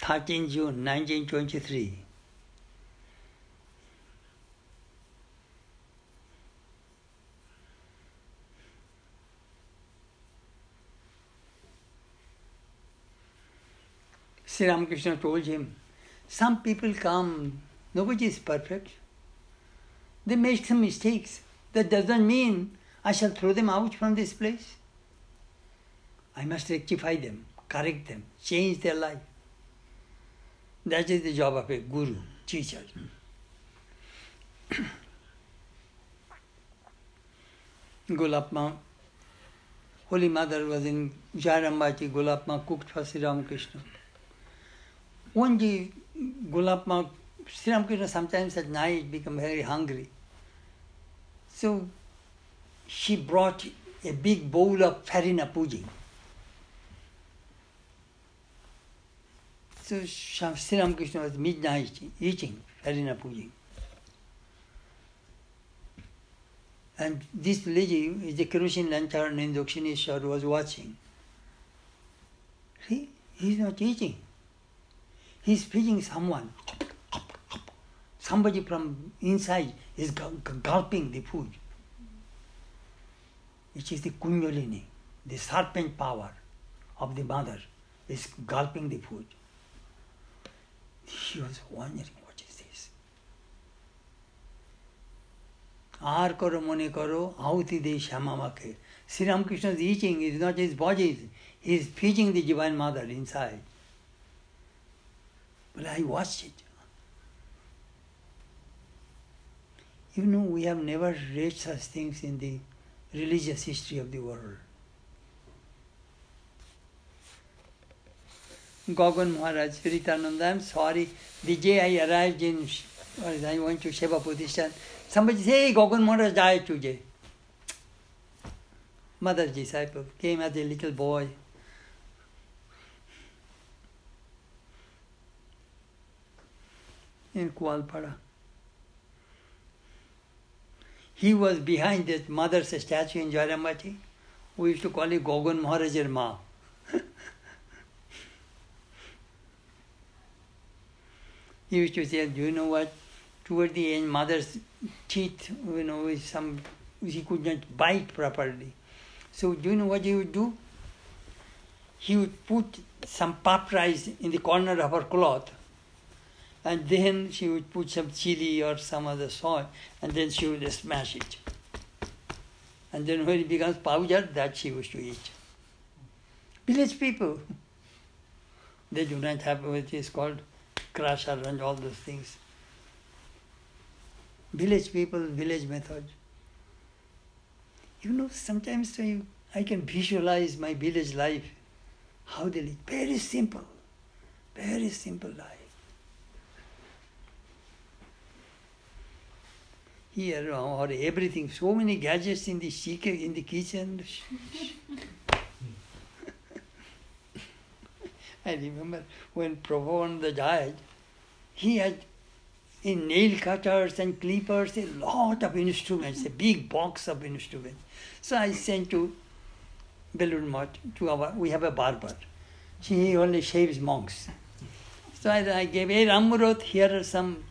Thirteen June nineteen twenty three Sri Ramakrishna told him, Some people come, nobody is perfect. They make some mistakes. That doesn't mean I shall throw them out from this place. I must rectify them, correct them, change their life. That is the job of a guru, teacher. Gulapma, Holy Mother was in Jairambati, Gulapma cooked for Sri Ramakrishna. One day, Gulapma, Sri Ramakrishna sometimes at night become very hungry. So she brought a big bowl of farina pudding. So Sri Ramakrishna was midnight eating farina pudding. And this lady is the kerosene lantern in Dakshineshwar was watching. See, he's not eating. He's feeding someone. Somebody from inside is gulping the food. It is the Kundalini, the serpent power of the mother is gulping the food. She was wondering, what is this? Ar karo mone karo, ahuti de shamamake. Sri Ramakrishna's eating, is not his body, he is feeding the Divine Mother inside. But I watched it. You know, we have never read such things in the religious history of the world. Gogan Maharaj, Ritananda, I'm sorry, the day I arrived in, I went to Seva Pratishthan, somebody said, hey, Gogan Maharaj died today. Mother's disciple came as a little boy. In Koalpara. He was behind that mother's statue in Jayrambati. We used to call it Gogan Maharajar Ma. he used to say, Do you know what? Toward the end, mother's teeth, you know, some he could not bite properly. So do you know what he would do? He would put some pap rice in the corner of her cloth and then she would put some chili or some other salt, and then she would smash it. And then when it becomes powder, that she used to eat. Village people, they do not have what is called crusher and all those things. Village people, village method. You know, sometimes I, I can visualize my village life, how they live. Very simple, very simple life. Here or everything, so many gadgets in the in the kitchen. I remember when Prabhupada died, he had in nail cutters and clippers, a lot of instruments, a big box of instruments. So I sent to Belur Math to our, we have a barber. He only shaves monks. So I, I gave, hey Ramurot, here are some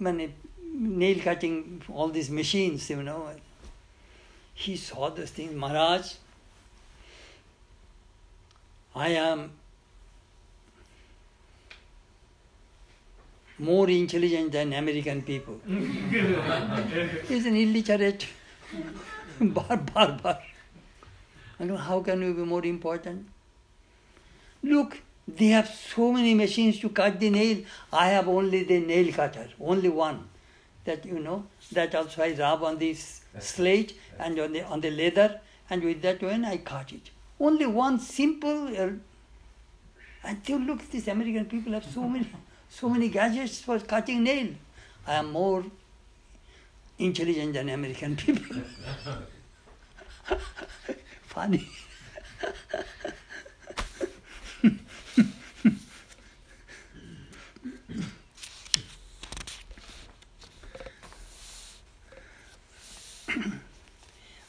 many nail cutting, all these machines, you know. He saw those things. Maharaj, I am more intelligent than American people. He's an illiterate bar, barber. how can you be more important? Look, they have so many machines to cut the nail. I have only the nail cutter, only one that you know that also I rub on this slate and on the on the leather, and with that one I cut it. Only one simple. Uh, until look, these American people have so many so many gadgets for cutting nail. I am more intelligent than American people. Funny.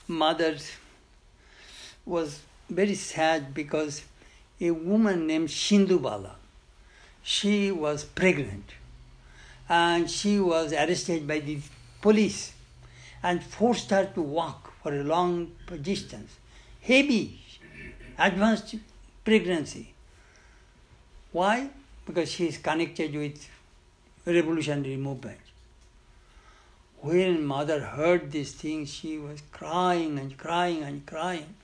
Mother was very sad because a woman named Shindubala. She was pregnant and she was arrested by the police and forced her to walk for a long distance. Heavy, advanced pregnancy. Why? Because she is connected with revolutionary movement. When mother heard these things, she was crying and crying and crying.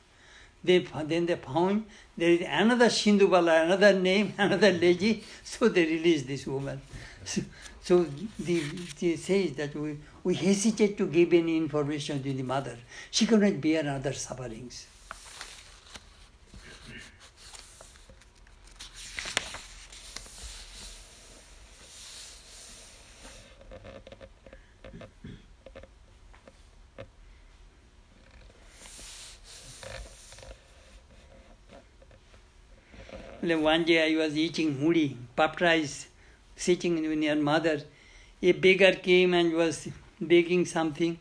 They, then they found there is another Shindubala, another name, another lady, so they released this woman. So, so the, the says that we, we hesitate to give any information to the mother. She could not bear other sufferings. One day I was eating muri, puffed rice, sitting near mother. A beggar came and was begging something.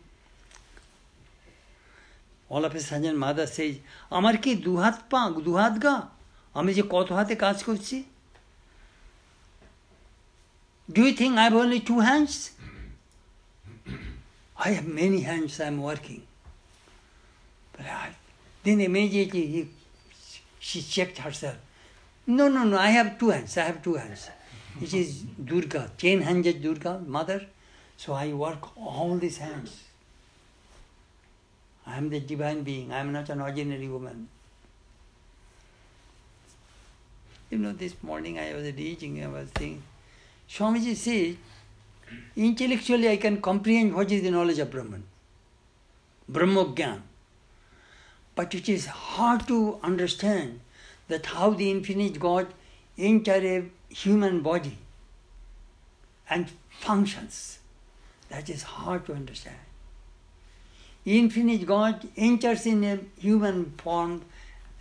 All of a sudden mother says, আমার কি দুহাত পা দুহাত গা আমি যে কত হাতে কাজ করছি Do you think I have only two hands? I have many hands I am working. But I, then immediately he, she checked herself. no, no, no, I have two hands. I have two hands. It is Durga, chain handed Durga, mother. So I work all these hands. I am the divine being. I am not an ordinary woman. You know, this morning I was reading, I was thinking, Swamiji says, intellectually I can comprehend what is the knowledge of Brahman, Brahmogyan. But it is hard to understand that how the infinite God enter a human body and functions. That is hard to understand. Infinite God enters in a human form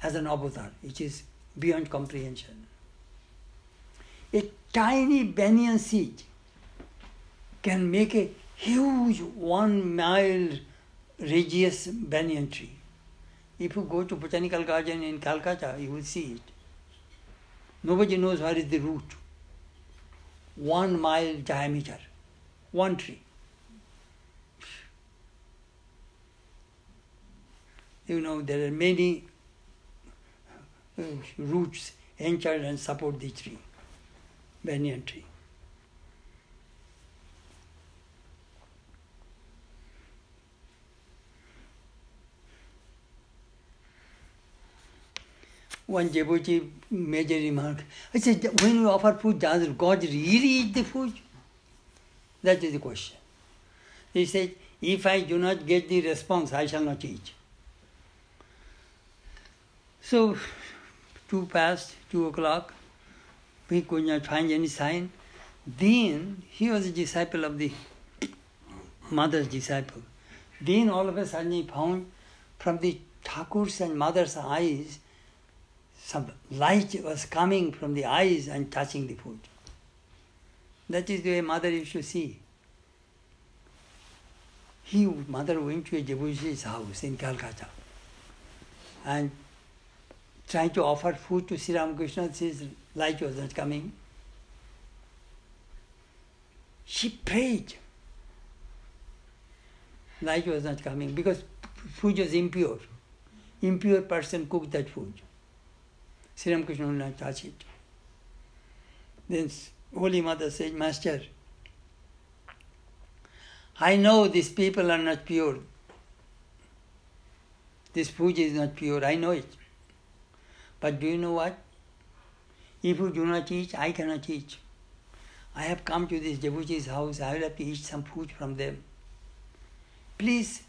as an avatar, which is beyond comprehension. A tiny banyan seed can make a huge one mile radius banyan tree. If you go to botanical garden in Calcutta, you will see it. Nobody knows where is the root. One mile diameter, one tree. You know, there are many uh, roots enter and support the tree, banyan tree. One made a remark. I said, when you offer food, does God really eat the food? That is the question. He said, if I do not get the response, I shall not eat. So, two past, two o'clock, we could not find any sign. Then he was a disciple of the mother's disciple. Then all of a sudden he found from the Thakur's and mother's eyes some light was coming from the eyes and touching the food. That is the way mother used to see. He, mother went to a Jabushi's house in Calcutta and trying to offer food to Sri Ramakrishna, his light was not coming. She prayed. Light was not coming because food was impure. Impure person cooked that food. Sri Ramakrishna will not touch it. Then Holy Mother said, Master, I know these people are not pure. This puja is not pure, I know it. But do you know what? If you do not eat, I cannot eat. I have come to this devotee's house, I will have to eat some food from them. Please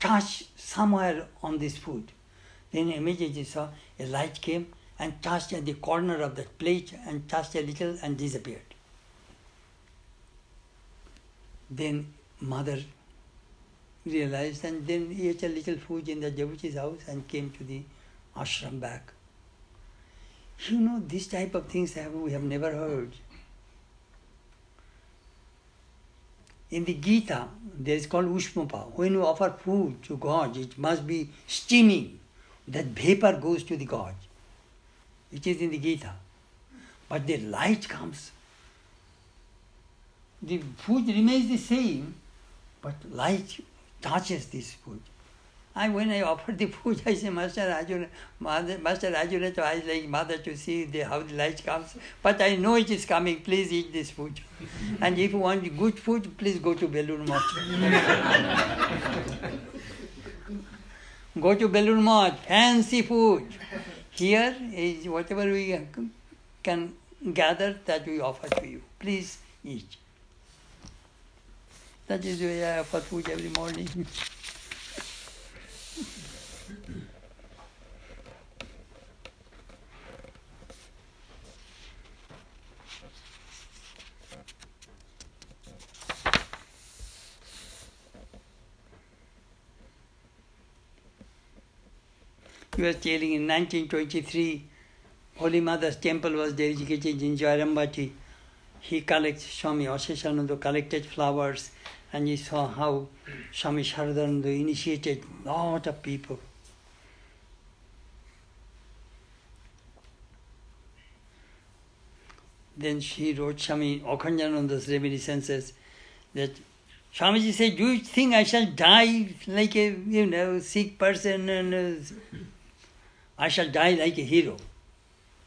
touch somewhere on this food. Then immediately saw a light came and touched at the corner of the plate and touched a little and disappeared. Then mother realized and then ate a little food in the Jabuchi's house and came to the ashram back. You know, this type of things have, we have never heard. In the Gita, there is called Ushmapa. When you offer food to God, it must be steaming that vapor goes to the God. which is in the Gita. But the light comes. The food remains the same, but light touches this food. I when I offered the food, I said, Master Arjuna, Master Arjuna, so I like mother to see the, how the light comes. But I know it is coming. Please eat this food. and if you want good food, please go to Belur Math. go to Belur Math, fancy food. Here is whatever we can gather that we offer to you. Please eat. That is why I offer food every morning. He was telling in 1923, Holy Mother's temple was dedicated in Jayrambati. He collects, Swami Asheshananda collected flowers and he saw how Swami Sharadananda initiated lot of people. Then she wrote Swami Akhandananda's reminiscences that Swamiji said, Do you think I shall die like a you know sick person and uh, I shall die like a hero.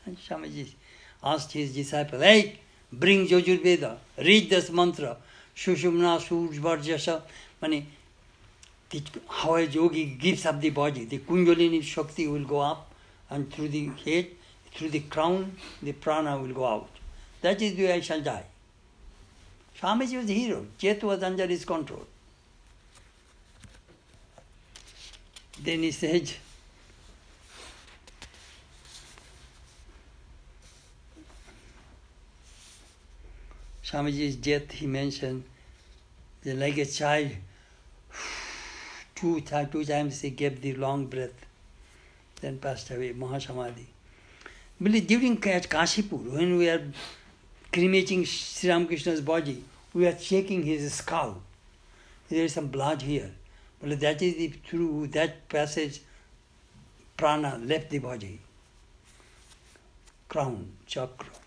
And asked his disciple, Hey, bring Yajurveda, read this mantra, Shushumna Surjvarjasa. Mani, how a yogi gives up the body, the Kundalini Shakti will go up, and through the head, through the crown, the prana will go out. That is the way I shall die. Swamiji was a hero. Chet was under his control. Then he said, Swamiji's death, he mentioned, that like a child, two, two times he gave the long breath, then passed away, Mahasamadhi. But during Kashipur, when we are cremating Sri Ramakrishna's body, we are shaking his skull. There is some blood here. But that is the, through that passage, prana left the body. Crown, chakra.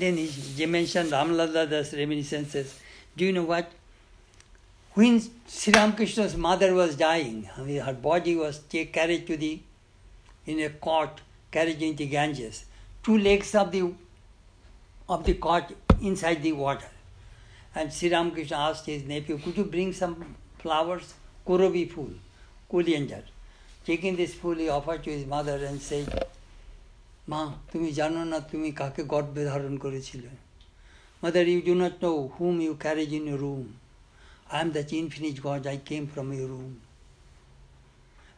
Then he mentioned Ramalala's reminiscences. Do you know what? When Sri Ramakrishna's mother was dying, her body was carried to the, in a cart, carried into Ganges. Two legs of the of the cart inside the water. And Sri Ramakrishna asked his nephew, Could you bring some flowers? Korobi fool, Kulianjar. Taking this fool, he offered to his mother and said, মা তুমি জানো না তুমি কাকে গর্বে ধারণ করেছিলে mother you do not know whom you carriage in room I am the infinite God I came from your room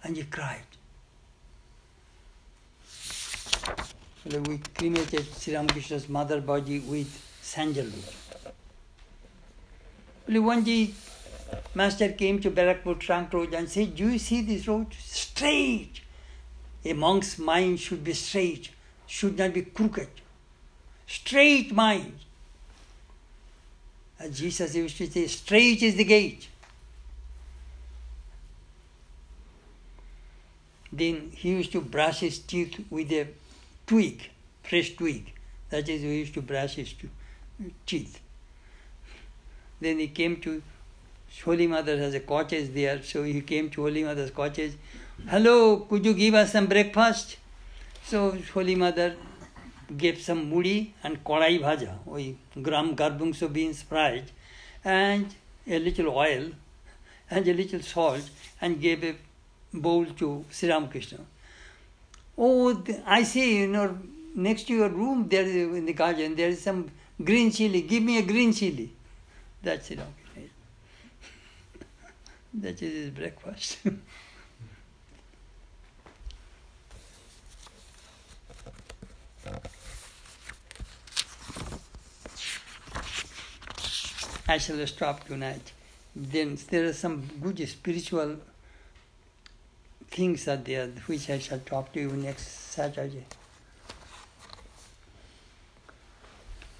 and he cried. We cremated Sri Ramakrishna's mother body with sandalwood. One day, Master came to Barakpur trunk road and said, Do you see this road? Straight! A monk's mind should be straight should not be crooked. Straight mind. As Jesus used to say, straight is the gate. Then he used to brush his teeth with a twig, fresh twig. That is, he used to brush his teeth. Then he came to Holy Mother has a cottage there, so he came to Holy Mother's cottage. Hello, could you give us some breakfast? So Holy Mother gave some mudi and kodai bhaja, oy gram garbungso beans fried, and a little oil and a little salt, and gave a bowl to Sri Ramakrishna. Oh, I see, you know, next to your room, there is, in the garden, there is some green chili. Give me a green chili. That's Sri Ramakrishna. that is his breakfast. I shall stop tonight. Then there are some good spiritual things are there which I shall talk to you next Saturday.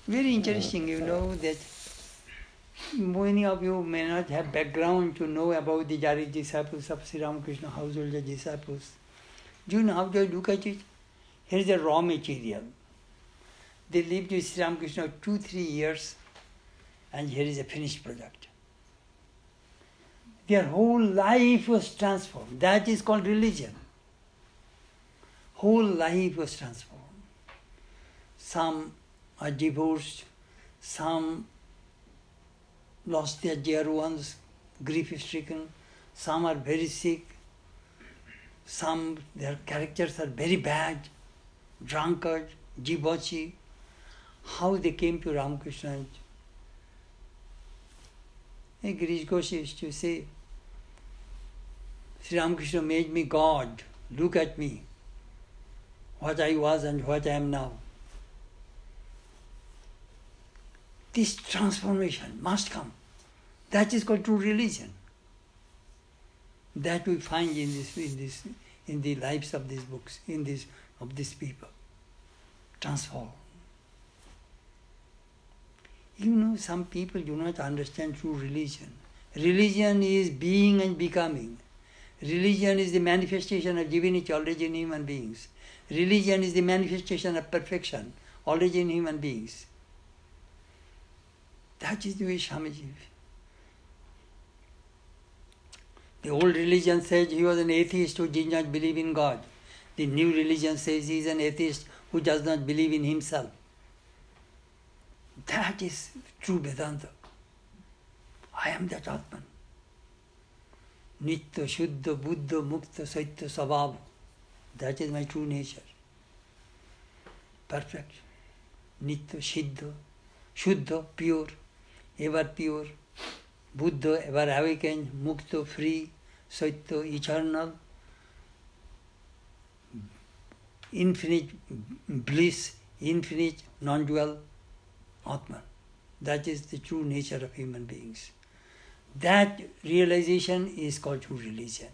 Very interesting, you know, mm-hmm. that many of you may not have background to know about the Jari disciples of Sri Ramakrishna household disciples. Do you know how they look at it? Here is the raw material. They lived with Sri Ramakrishna two, three years, and here is a finished product. Their whole life was transformed. That is called religion. Whole life was transformed. Some are divorced, some lost their dear ones, grief stricken, some are very sick, some their characters are very bad, drunkard, debauchee. How they came to Ramakrishna. Hey, Girish Ghosh used to say, Sri Ramakrishna made me God. Look at me. What I was and what I am now. This transformation must come. That is called true religion. That we find in this in this in the lives of these books, in this of these people. Transform. You know, some people do not understand true religion. Religion is being and becoming. Religion is the manifestation of divinity already in human beings. Religion is the manifestation of perfection already in human beings. That is the way Swamiji. The old religion says he was an atheist who did not believe in God. The new religion says he is an atheist who does not believe in himself. That is true Vedanta. I am that Atman. Nitya, Shuddha, Buddha, Mukta, Saitya, Sabhava. That is my true nature. Perfect. Nitya, Siddha, Shuddha, pure, ever pure. Buddha, ever awakened, Mukta, free, Saitya, eternal, infinite bliss, infinite non-dual Atman. That is the true nature of human beings. That realization is called true religion.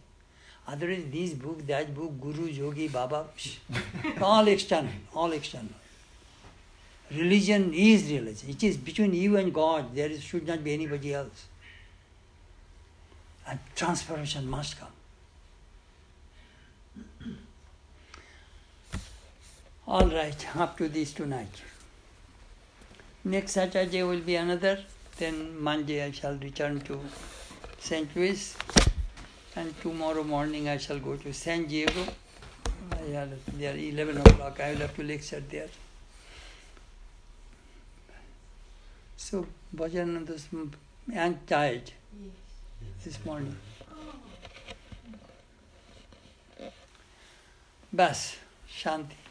Otherwise, this book, that book, Guru, Yogi, Baba, all external, all external. Religion is religion. It is between you and God. There is, should not be anybody else. And transformation must come. All right, up to this tonight. Next Saturday will be another. Then Monday I shall return to St. Louis. And tomorrow morning I shall go to San Diego. I have, there 11 o'clock. I will have to lecture there. So, Bhajananda's, I'm tired this morning. Bas, Shanti.